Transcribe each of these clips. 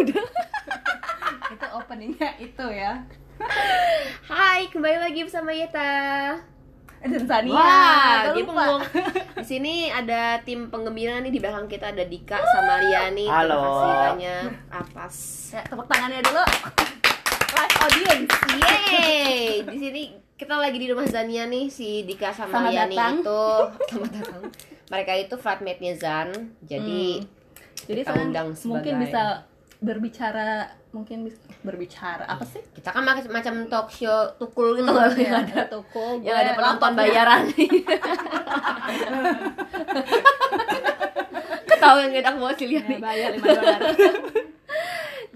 udah. itu openingnya itu ya Hai, kembali lagi bersama Yeta. dan Sania Wah, dia lupa. Di sini ada tim penggembira nih di belakang kita ada Dika sama Riani. Halo. Terima kasih banyak atas. ya, tepuk tangannya dulu live audience Yeay! Di sini kita lagi di rumah Zania nih si Dika sama Selamat Riani datang. itu. Selamat datang. Mereka itu flatmate-nya Zan. Jadi jadi Kita undang mungkin sebagai- bisa berbicara mungkin berbicara apa sih? Kita kan macam talk show tukul gitu loh yang ada toko yang ada penonton bayaran. Yang enak banget sih lihat ya, nih. bayar 5 dolar.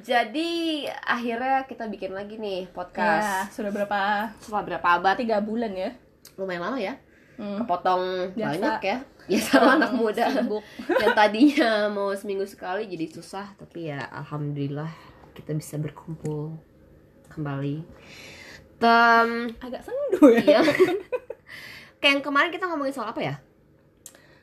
Jadi akhirnya kita bikin lagi nih ya podcast sudah berapa? Setelah berapa abad? Tiga bulan ya. Lumayan lama ya. Hmm. kepotong Biasa. banyak ya biasa lo anak muda sibuk. yang tadinya mau seminggu sekali jadi susah tapi ya alhamdulillah kita bisa berkumpul kembali Tem, agak sendu ya iya kayak yang kemarin kita ngomongin soal apa ya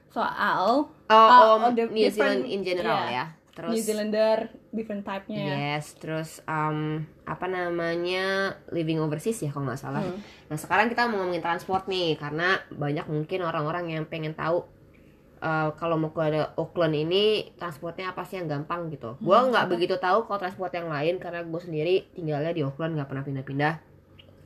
soal oh, oh, the New Zealand in general yeah. ya terus New Zealander different type-nya ya. yes terus um, apa namanya living overseas ya kalau nggak salah Hmm. Nah sekarang kita mau ngomongin transport nih karena banyak mungkin orang-orang yang pengen tahu uh, kalau mau ke Auckland ini transportnya apa sih yang gampang gitu. Gua Hmm, nggak apa? begitu tahu kalau transport yang lain karena gue sendiri tinggalnya di Auckland nggak pernah pindah-pindah.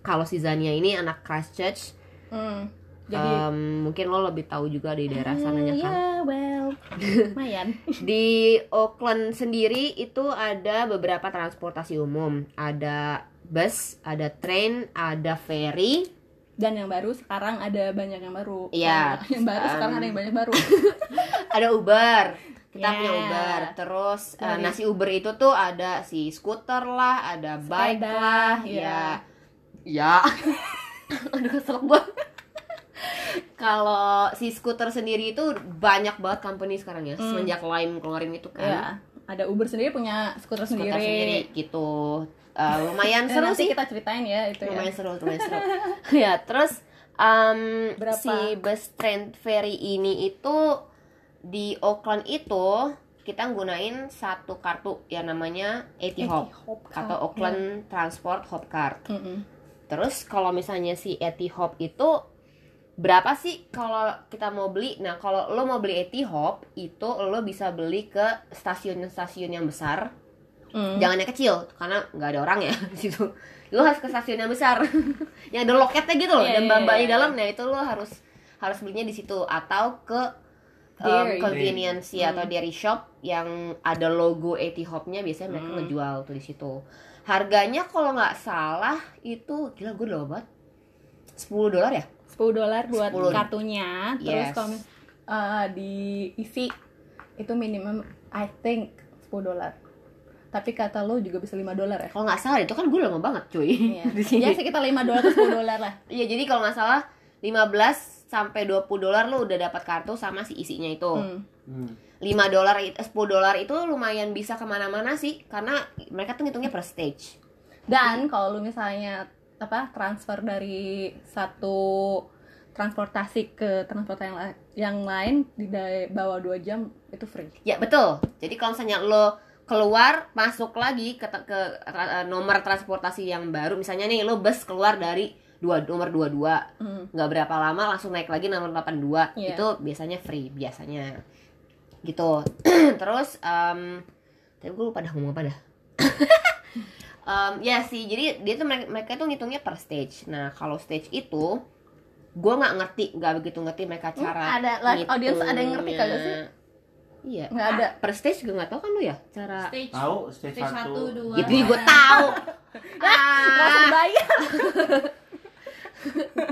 Kalau si Zania ini anak Christchurch, Hmm. Jadi um, mungkin lo lebih tahu juga di daerah sananya Hmm, kan. ya well lumayan Di Auckland sendiri itu ada beberapa transportasi umum. Ada bus, ada train, ada ferry, dan yang baru sekarang ada banyak yang baru. Iya. yang baru sekarang Um, ada yang banyak baru. Ada Uber. Kita Yeah. punya Uber. Terus uh, nasi Uber itu tuh ada si skuter lah ada bike Sepeda, lah. iya. ya ya aduh keselak banget. Kalau si skuter sendiri itu banyak banget company sekarang ya Hmm. semenjak Lime keluarin itu kan. Ya ada Uber sendiri punya skuter skuter sendiri, sendiri gitu Uh, lumayan Eh, seru nanti sih kita ceritain ya itu ya lumayan seru lumayan seru ya terus um, Berapa? si bus train ferry ini itu di Auckland itu kita gunain satu kartu yang namanya Etihop Etihop atau card. Auckland Transport Hop Card. Mm-mm. Terus kalau misalnya si Etihop itu berapa sih kalau kita mau beli? Nah, kalau lo mau beli Etihop itu lo bisa beli ke stasiun-stasiun yang besar Mm. jangan yang kecil karena nggak ada orang ya di situ lo harus ke stasiun yang besar yang ada loketnya gitu loh Iya, dan iya, mbak di iya. dalam nah itu lo harus harus belinya di situ atau ke um, convenience ya, atau Hmm. dairy shop yang ada logo Etihopnya biasanya mereka Hmm. ngejual tuh di situ harganya kalau nggak salah itu gila gue udah obat 10 dolar ya 10 dolar buat 10. kartunya terus Yes. kalau eh, diisi itu minimum I think 10 dolar tapi kata lo juga bisa 5 dolar ya kalau nggak salah itu kan gue lama banget cuy Iya. di sini ya sekitar 5 dolar ke 10 dolar lah Iya jadi kalau nggak salah 15 sampai 20 dolar lo udah dapat kartu sama si isinya itu. Hmm. Hmm. 5 dolar it- 10 dolar itu lumayan bisa ke mana-mana sih karena mereka tuh ngitungnya per stage. Dan kalau lu misalnya apa transfer dari satu transportasi ke transportasi yang, yang lain di bawah dua jam itu free. Ya betul. Jadi kalau misalnya lo keluar masuk lagi ke, ke tra- nomor transportasi yang baru. Misalnya nih lo bus keluar dari dua nomor 22 Hmm. nggak berapa lama langsung naik lagi nomor 82 Iya. itu biasanya free biasanya. Gitu. Terus um, tapi gue lupa dah ngomong apa dah. Em, ya sih jadi dia tuh mereka, mereka tuh ngitungnya per stage. Nah kalau stage itu gue nggak ngerti nggak begitu ngerti mereka Hmm, cara ada live audience ada yang ngerti kagak sih? Iya Nggak ada. per stage juga nggak tahu kan lu ya cara stage Tahu stage stage satu. satu dua gitu gue tahu ah, bayar.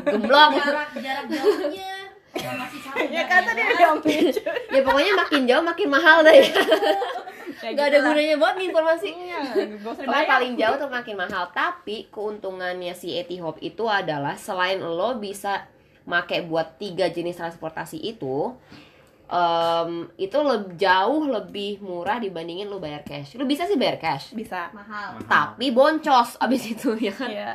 gemblong jarak jarak jauhnya masih satu ya kan tadi daerah, bilang pinjol. ya pokoknya makin jauh makin mahal deh Ya Gak ada lah. gunanya buat nih informasi Iya, Pokoknya bayar. paling jauh tuh makin mahal Tapi keuntungannya si Etihop itu adalah Selain lo bisa make buat tiga jenis transportasi itu em, Itu le- jauh lebih murah dibandingin lo bayar cash. Lo bisa sih bayar cash. Bisa. mahal. Tapi boncos abis itu ya kan? Iya.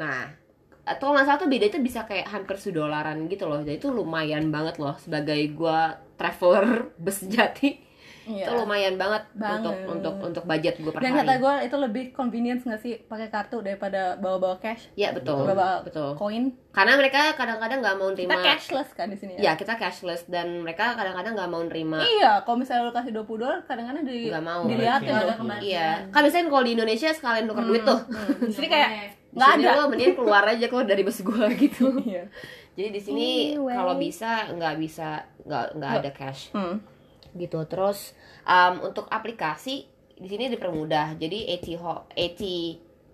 Nah atau nggak salah tuh beda itu bisa kayak hampir sedolaran gitu loh. Jadi itu lumayan banget loh sebagai gua traveler bus sejati Iya. itu lumayan banget, Banget. untuk untuk untuk budget gue per Dan hari kata gue itu lebih convenience nggak sih pakai kartu daripada bawa-bawa cash, ya betul bawa betul koin. karena mereka kadang-kadang nggak mau Kita terima cashless kan di sini ya ya. kita cashless dan mereka kadang-kadang nggak mau nerima Iya, kalau misalnya lu kasih 20 dolar kadang-kadang di Nggak mau. Nggak ada loh. kembali. iya kan biasanya kalau di Indonesia sekalian nuker duit tuh Hmm. Di sini kayak Di nggak ada. lo mending keluar aja keluar dari bus gue gitu Iya. jadi di sini Anyway. kalau bisa nggak bisa nggak nggak ada cash Hmm. Gitu. Terus um, untuk aplikasi di sini dipermudah. Jadi AT Ho- AT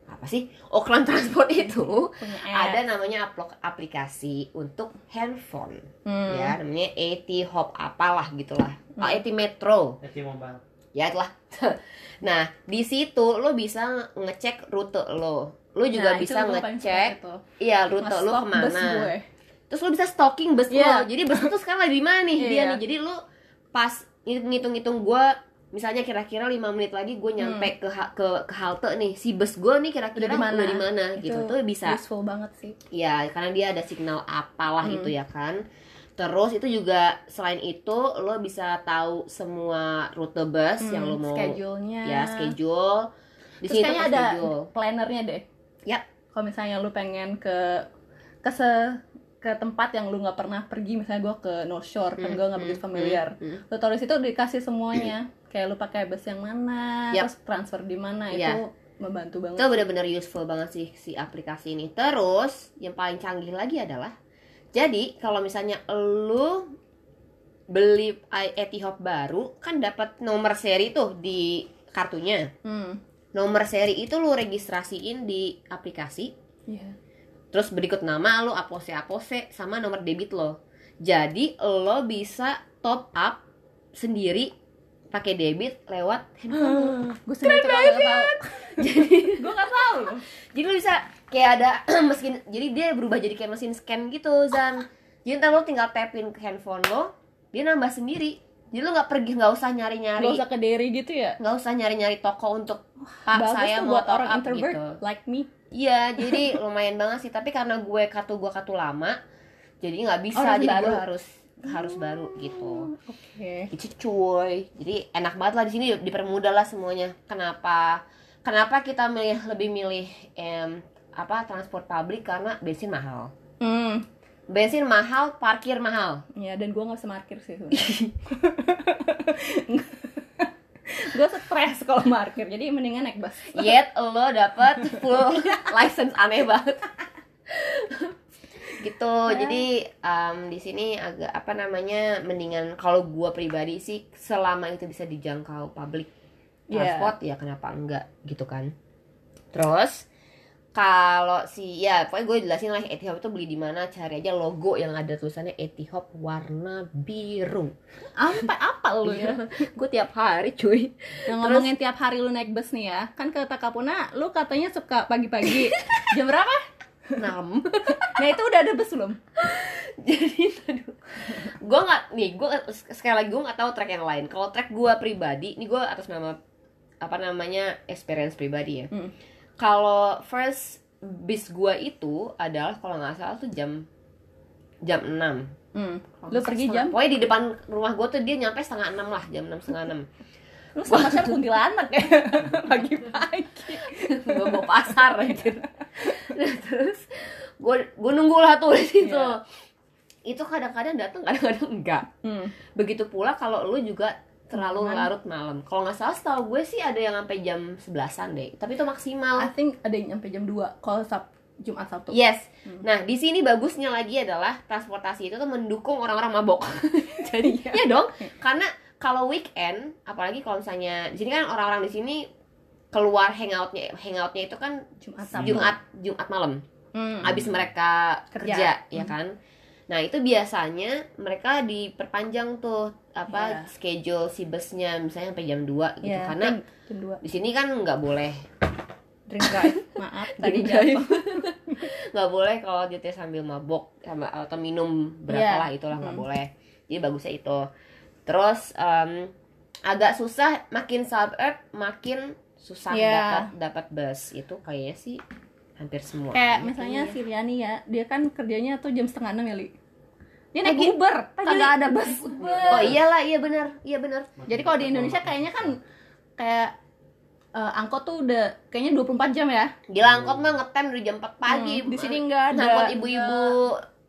apa sih? Auckland Transport itu ada namanya aplikasi untuk handphone. Hmm. ya namanya AT Hop apalah gitulah. Oh, AT Metro. Eti mobile. ya itulah. Nah di situ lo bisa ngecek rute lo. Lo juga Nah, bisa ngecek iya rute lo ke mana. gue. terus lo bisa stalking bus Iya. lo. Jadi bus lo tuh sekarang lagi di mana nih? Dia Iya. nih. Jadi lo pas ngitung-ngitung gue misalnya kira-kira lima menit lagi gue nyampe ke, ha- ke ke halte nih si bus gue nih kira-kira Hmm. Udah di mana? di mana gitu Itu tuh bisa Useful banget sih. ya karena dia ada signal apalah Hmm. gitu ya kan terus itu juga selain itu lo bisa tahu semua rute bus yang lo mau Hmm, schedule-nya. ya schedule di Terus sini kayaknya ada schedule plannernya deh. Yap. Kalau misalnya lu pengen ke ke se ke tempat yang lu nggak pernah pergi, misalnya gue ke North Shore, kan Hmm, gue nggak hmm, begitu familiar. hmm, hmm. Lu taruh di situ dikasih semuanya. Kayak lu pakai bus yang mana, Yap. terus transfer di mana Iya. itu membantu banget. itu benar-benar useful banget sih si aplikasi ini terus yang paling canggih lagi adalah jadi kalau misalnya lo beli Etihop baru kan dapat nomor seri tuh di kartunya Hmm. nomor seri itu lo registrasiin di aplikasi Iya. Terus berikut nama lo apose apose sama nomor debit lo jadi lo bisa top up sendiri pakai debit lewat handphone lo. gue sendiri nggak tahu. jadi gue nggak tahu. jadi lo bisa kayak ada mesin jadi dia berubah jadi kayak mesin scan gitu Zan jadi ntar lo tinggal tapin ke handphone lo dia nambah sendiri jadi lo nggak pergi nggak usah nyari nyari Gak usah ke dairy gitu ya. nggak usah nyari nyari toko untuk pak Bagus saya mau buat orang up introvert gitu like me. iya jadi lumayan banget sih tapi karena gue kartu gue kartu lama jadi nggak bisa Oh, harus jadi baru. gue harus harus baru gitu Oke. itu cuy jadi enak banget lah di sini dipermudah lah semuanya kenapa kenapa kita milih lebih milih em, apa transport publik karena bensin mahal Hmm. Bensin mahal parkir mahal. Ya dan gue nggak bisa parkir sih gue stres kalau parkir jadi mendingan naik bus. yet lo dapet full license aneh banget. Gitu jadi em, di sini agak apa namanya mendingan kalau gua pribadi sih selama itu bisa dijangkau public Iya. transport ya kenapa enggak gitu kan. Terus kalau si ya pokoknya gue jelasin lah Etihop itu beli di mana cari aja logo yang ada tulisannya Etihop warna biru Sampai apa lu ya? gue tiap hari cuy Yang ngomongin tiap hari lu naik bus nih ya Kan kata Kapuna lu katanya suka pagi-pagi Jam berapa? 6 Nah itu udah ada bus belum? jadi aduh gue nggak nih gue sekali lagi gue nggak tahu track yang lain kalau track gue pribadi ini gue atas nama apa namanya experience pribadi ya Hmm. Kalau first bis gue itu adalah kalau nggak salah tuh jam jam 6 Hmm. Lu pergi salah jam? setengah- pokoknya di depan rumah gue tuh dia nyampe setengah enam lah jam enam setengah enam Lu sama siapa kuntilanak ya? Pagi-pagi gue mau pasar aja nah, terus gue gue nunggu lah tuh di situ Iya. itu kadang-kadang datang kadang-kadang enggak hmm. begitu pula kalau lu juga terlalu Malam. larut malam. Kalau nggak salah setahu gue sih ada yang sampai jam 11an deh. Tapi itu maksimal. I think ada yang nyampe jam 2 Kalau Sab Jumat Sabtu. Yes. Hmm. nah di sini bagusnya lagi adalah transportasi itu tuh mendukung orang-orang mabok. Jadi ya dong. Karena kalau weekend apalagi kalau misalnya di sini kan orang-orang di sini keluar hangoutnya hangoutnya itu kan Jumat Sabtu. Jumat Jumat malam. Hmm. habis mereka Kerja. kerja, ya Hmm. kan nah itu biasanya mereka diperpanjang tuh apa Iya. schedule si busnya misalnya sampai jam 2 gitu Ya, karena jam 2 di sini kan nggak boleh Drink drive Maaf tadi drive. jatuh nggak boleh kalau nyetir sambil mabok sama atau minum berapa Iya. lah itulah nggak Hmm. boleh jadi bagusnya itu terus em, agak susah makin suburb makin susah Iya. dapat dapat bus itu kayaknya sih hampir semua. Kayak Iya, misalnya si Riani ya Dia kan kerjanya tuh jam setengah enam ya Li. Dia naik Uber kagak ada bus. oh iyalah iya benar iya benar. Jadi kalau di Indonesia kayaknya kan kayak eh, angkot tuh udah kayaknya 24 jam ya. Gila angkot mah ngetem dari jam 4 pagi. Hmm, di sini nggak ada angkot ibu-ibu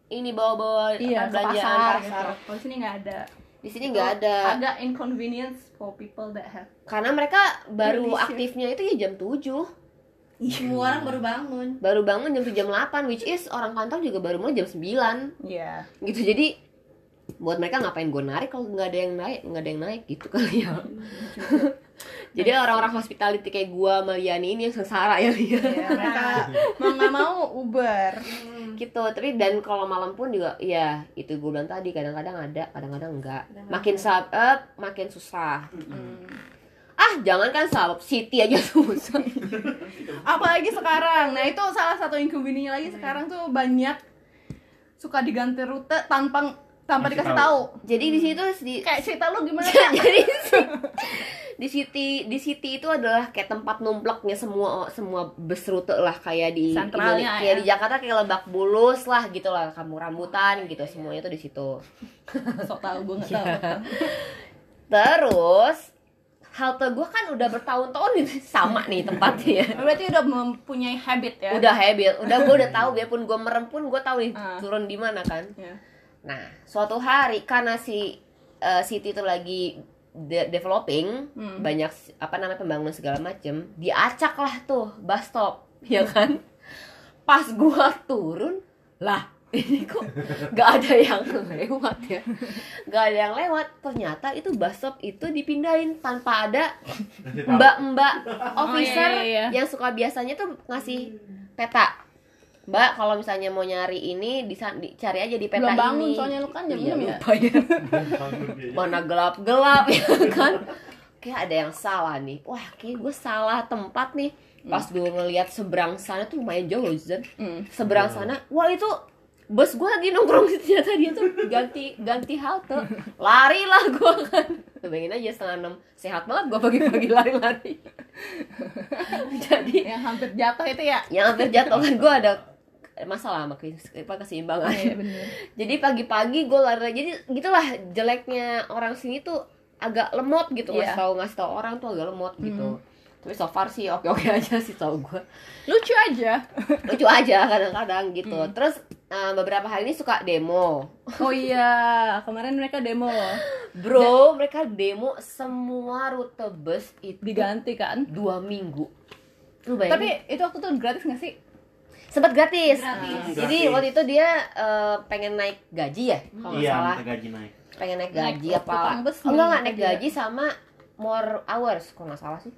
ini bawa-bawa iya apa, ke belanjaan pasar, pasar. gitu. kalau di sini nggak ada. Di sini nggak ada. agak inconvenience for people that have karena mereka baru aktifnya itu ya jam 7 Semua orang baru bangun. baru bangun jam 7 jam 8 which is orang kantor juga baru mulai jam 9 Iya. gitu jadi buat mereka ngapain gue narik kalau nggak ada yang naik nggak ada yang naik gitu kali ya. Jadi orang-orang hospitality kayak gue Maliani ini yang sengsara ya Lia. Iya, mereka mau nggak mau Uber. gitu tapi dan kalau malam pun juga ya itu gue bilang tadi kadang-kadang ada kadang-kadang enggak makin sub up makin susah ah jangan kan sabab city aja susah Apalagi sekarang. Nah, itu salah satu inconvenience lagi sekarang tuh banyak suka diganti rute tanpa tanpa Kasih dikasih tahu. tahu. jadi di situ di Kayak cerita lu gimana? Kak? jadi di city di city itu adalah kayak tempat numpleknya semua semua bus rute lah kayak di Sentralnya ya. kayak di Jakarta kayak Lebak Bulus lah gitu lah kamu rambutan gitu semuanya tuh di situ Sok tahu gue nggak tahu. terus halte gue kan udah bertahun-tahun nih, sama nih tempatnya Berarti udah mempunyai habit ya. udah habit udah gue udah tahu biarpun gue merem pun gue tahu nih Ah. turun di mana kan Ya. nah suatu hari karena si eh, city itu lagi de- developing Hmm. banyak apa namanya pembangunan segala macem diacak lah tuh bus stop ya kan pas gua turun lah ini kok gak ada yang lewat ya? Gak ada yang lewat. Ternyata itu bus stop itu dipindahin tanpa ada mbak-mbak officer iya, iya. yang suka biasanya tuh ngasih peta. Mbak kalau misalnya mau nyari ini bisa dicari aja di peta Belum bangun ini. soalnya lu kan jam Iya, 6 ya. lupa ya. Mana gelap-gelap ya kan? Kayak ada yang salah nih. Wah kayak gue salah tempat nih. Pas gue ngeliat seberang sana tuh lumayan jauh Zan Hmm. seberang sana wah itu bos gue lagi nongkrong ternyata dia tuh ganti ganti halte. Lari lah gue kan bayangin aja setengah enam sehat banget gue pagi-pagi lari-lari. Jadi Yang hampir jatuh itu ya. yang hampir jatuh kan gue ada masalah sama keseimbangan. Iya bener. jadi pagi-pagi gue lari jadi gitulah jeleknya orang sini tuh agak lemot gitu Iya. ngasih tahu ngasih tahu orang tuh agak lemot gitu tapi so far sih oke oke aja sih tau gue Lucu aja. lucu aja kadang-kadang gitu terus eh, beberapa hari ini suka demo Oh iya, kemarin mereka demo bro mereka demo semua rute bus itu diganti kan. dua minggu lu Tapi itu waktu tuh gratis gak sih? sempat gratis. Gratis. jadi Gratis. waktu itu dia eh, pengen naik gaji ya kalau nggak Iya, salah gaji naik. pengen naik Naik gaji waktu apa enggak enggak naik naik gaji gaji sama more hours kalau nggak salah sih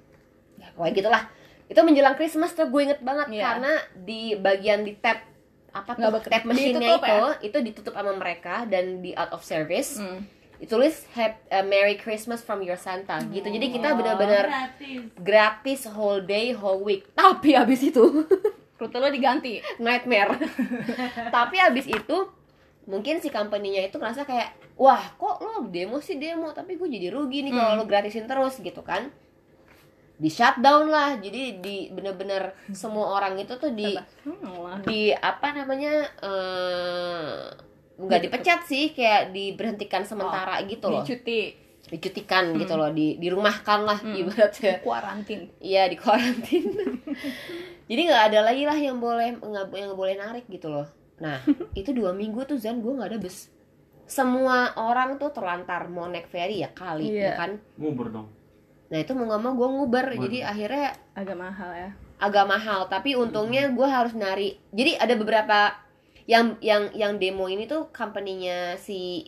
ya pokoknya gitulah itu menjelang Christmas tuh gue inget banget Iya. karena di bagian di tab apa tuh Nggak tab mesinnya ditutup itu ya? itu ditutup sama mereka dan di out of service Hmm. ditulis Hap- uh, Merry Christmas from your Santa gitu jadi kita Oh. benar-benar Gratis. gratis whole day whole week tapi habis itu Rute lo diganti. nightmare tapi abis itu mungkin si company-nya itu ngerasa kayak wah kok lo demo sih demo tapi gue jadi rugi nih kalau lo gratisin terus gitu kan di shutdown lah jadi di bener-bener semua orang itu tuh di Hmm, di apa namanya eh nggak dipecat sih kayak diberhentikan sementara gitu loh Dicuti, dicutikan gitu loh di dirumahkan lah ibaratnya kuarantin. Iya di karantin. Jadi nggak ada lagi lah yang boleh nggak yang boleh narik gitu loh. Nah itu dua minggu tuh Zan gue nggak ada bus. Semua orang tuh terlantar mau naik ferry ya kali Iya. ya kan. Ngubur dong. Nah itu mau nggak mau gue nguber. Jadi akhirnya Agak mahal ya. agak mahal. Tapi untungnya gue harus nari. Jadi ada beberapa yang yang yang demo ini tuh company-nya si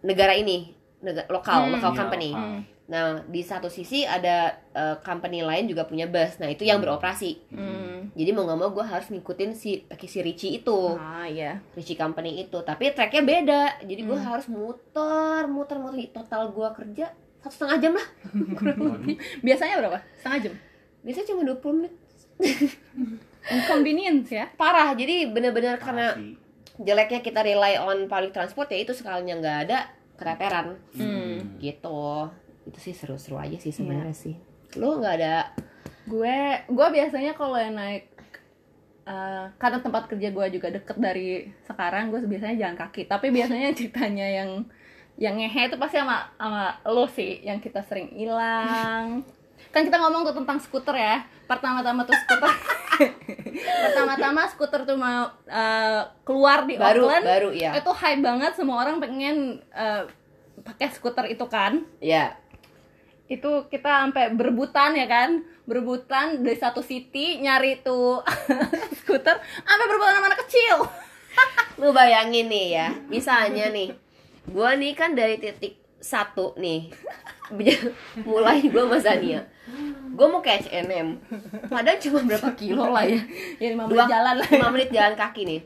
negara ini negara lokal Hmm. lokal Iya, company. lokal. Hmm. Nah di satu sisi ada eh, company lain juga punya bus. Nah itu yang Hmm. beroperasi. Hmm. Jadi mau nggak mau gue harus ngikutin si si Richie itu, Ah iya. Richie Company itu. Tapi tracknya beda. Jadi gue Hmm. harus muter, muter, muter. Total gue kerja satu setengah jam lah. Biasanya berapa? Setengah jam. Biasanya cuma 20 menit. Inconvenience ya. Parah. Jadi bener-bener karena jeleknya kita rely on public transport ya itu sekalinya nggak ada keteteran. Hmm. Gitu. Itu sih seru-seru aja sih sebenarnya sih. Lo nggak ada Gue gue biasanya kalau yang naik eh, karena tempat kerja gue juga deket dari sekarang gue biasanya jalan kaki tapi biasanya ceritanya yang yang ngehe itu pasti sama sama lo sih yang kita sering hilang. Kan kita ngomong tuh tentang skuter ya. Pertama-tama tuh skuter. Pertama-tama skuter tuh mau eh, keluar di Baru- Auckland baru, iya. itu hype banget. Semua orang pengen eh, pakai skuter itu kan. Ya itu kita sampai berebutan ya kan. Berebutan dari satu city nyari tuh skuter. Sampai berebutan sama anak kecil. Lu bayangin nih ya. Misalnya nih gua nih kan dari titik satu nih. Mulai gua sama Zania. Gua mau ke H&M padahal cuma berapa kilo lah ya. Ya dua menit jalan lah lima menit jalan kaki nih.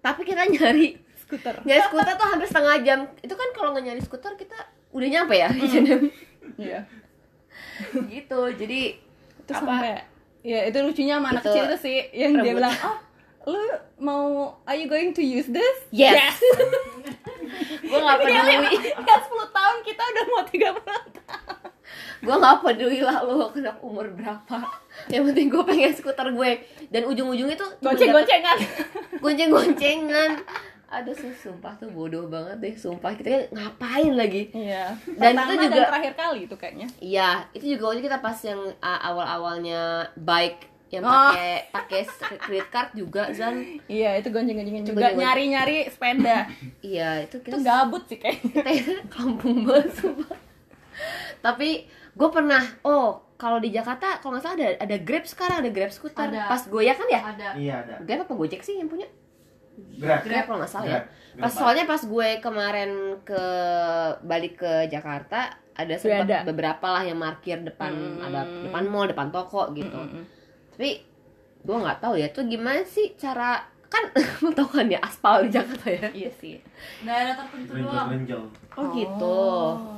Tapi kita nyari skuter. nyari skuter tuh hampir setengah jam. Itu kan kalau nggak nyari skuter kita udah nyampe ya H&M iya. Gitu jadi terus apa? sampai ya itu lucunya sama anak Itu kecil itu sih yang dia rebut. bilang oh lu mau are you going to use this? Yes, gua nggak peduli. kan 10 tahun kita udah mau 30 tahun. Gue nggak peduli lah lo kena umur berapa. Yang penting gue pengen skuter gue. Dan ujung-ujungnya tuh cuma dapet gonceng-goncengan. Gonceng-goncengan. Aduh sih sumpah tuh bodoh banget deh sumpah. Kita ngapain lagi? Iya. Dan Pertama itu juga- dan terakhir kali itu kayaknya. Iya itu juga waktu kita pas yang uh, awal-awalnya bike yang Oh. pakai pakai credit card juga Zan iya itu gonceng-goncengan juga Gonceng-gonceng. nyari-nyari sepeda iya itu itu kita gabut sih kayaknya kita itu kampung banget sumpah tapi gue pernah oh kalau di Jakarta kalau nggak salah ada ada Grab sekarang ada Grab skuter Ada. pas gue ya kan ya Ada. Iya ada. Grab apa Gojek sih yang punya Grab. Grab kalau nggak salah ya Grab. pas Grab. soalnya pas gue kemarin ke balik ke Jakarta ada sempat ada. beberapa lah yang markir depan Hmm. ada depan mall depan toko gitu Mm-mm. Tapi gue nggak tahu ya tuh gimana sih cara kan lo tau kan ya aspal di Jakarta ya iya sih Daerah tertentu doang. Oh gitu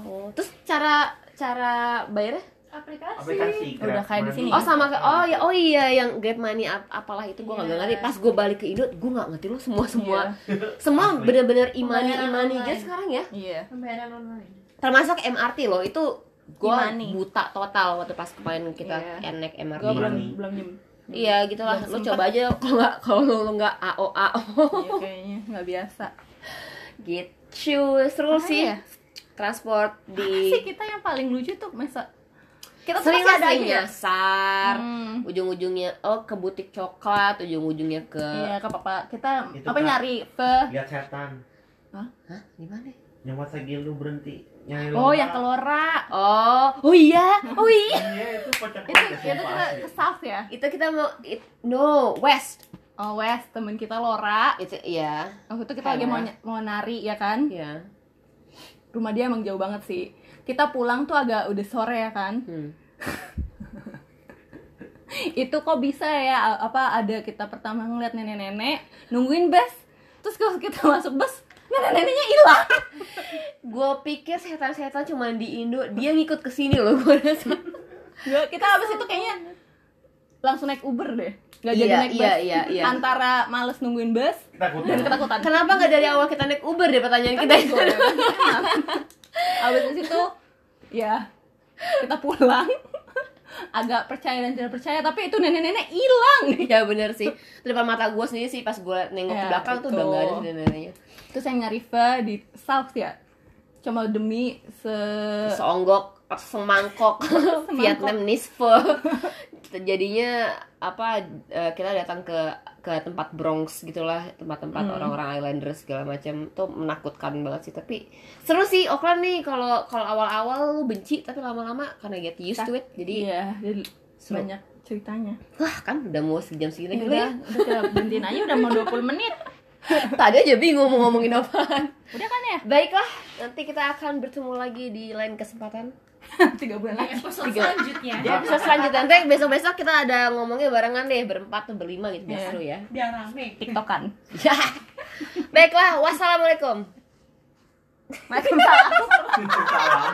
oh. terus cara cara bayarnya Aplikasi. Aplikasi. Oh, Udah kayak di Money. sini. Oh sama kayak oh ya oh iya yang Grab Money ap- apalah itu gue nggak Iya. ngerti. Pas gue balik ke Indo gue nggak ngerti lo semua semua Iya. semua bener-bener imani imani aja sekarang ya. iya Pembayaran online. Termasuk MRT loh itu gue buta total waktu pas kemarin kita Iya. naik MRT. gue belum belum nyem Iya gitulah. Belum Lo sempet. coba aja kalau nggak kalau lo nggak AO AO iya kayaknya nggak biasa gitu seru Apa sih ya? transport Apa sih di kita yang paling lucu tuh masa kita tuh sering ada aja ya? nyasar Hmm. ujung-ujungnya oh ke butik coklat ujung-ujungnya ke Iya, ke papa kita Itu, apa Kak. nyari ke Lihat setan. Hah? Gimana? Yang Wasagil lu berhenti. Nyari Oh, yang kelora. Oh, oh iya, oh iya. Iya itu kocak Itu kita ke South ya. Itu kita mau it- no West. Oh, West temen kita Lora. Itu iya, Waktu itu kita lagi mau ny- mau nari ya kan. iya. Rumah dia emang jauh banget sih. Kita pulang tuh agak udah sore ya kan. Hmm. Itu kok bisa ya apa ada kita pertama ngeliat nenek-nenek nungguin bus. Terus kalau kita masuk bus, nenek-neneknya hilang. Gue pikir setan-setan cuma di Indo, dia ngikut ke sini loh gue rasa. Nggak, kita abis itu kayaknya langsung naik Uber deh. Gak jadi Iya, naik bus. iya, iya, iya. Antara males nungguin bus Ketakutan. dan ketakutan. Kenapa nggak dari awal kita naik Uber deh pertanyaan kita itu? Abis itu ya kita pulang agak percaya dan tidak percaya tapi itu nenek-nenek hilang ya bener sih. Depan mata gue sendiri sih pas gue nengok ke Ya, belakang tuh itu. udah nggak ada neneknya. Terus yang nyari Ve di South ya cuma demi se Seonggok, semangkok, Vietnamese pho. Jadinya apa? eh, Kita datang ke ke tempat Bronx gitulah, tempat-tempat Hmm. orang-orang Islanders segala macam. Tuh menakutkan banget sih. Tapi seru sih Auckland nih. Kalau kalau awal-awal lu benci, tapi lama-lama karena get used to it. Jadi iya jadi Seru. banyak ceritanya wah kan udah mau sejam segini Ya gitu udah ya. udah berhentiin aja udah mau 20 menit Tadi aja bingung mau ngomongin apaan. udah kan ya Baiklah, nanti kita akan bertemu lagi di lain kesempatan. tiga bulan lagi episode Tiga. selanjutnya. Di episode selanjutnya nanti besok-besok kita ada ngomongnya barengan deh berempat atau berlima gitu biar Iya. seru ya. Biar rame. tiktokan Ya. Baiklah, wassalamualaikum. Waalaikumsalam Salam.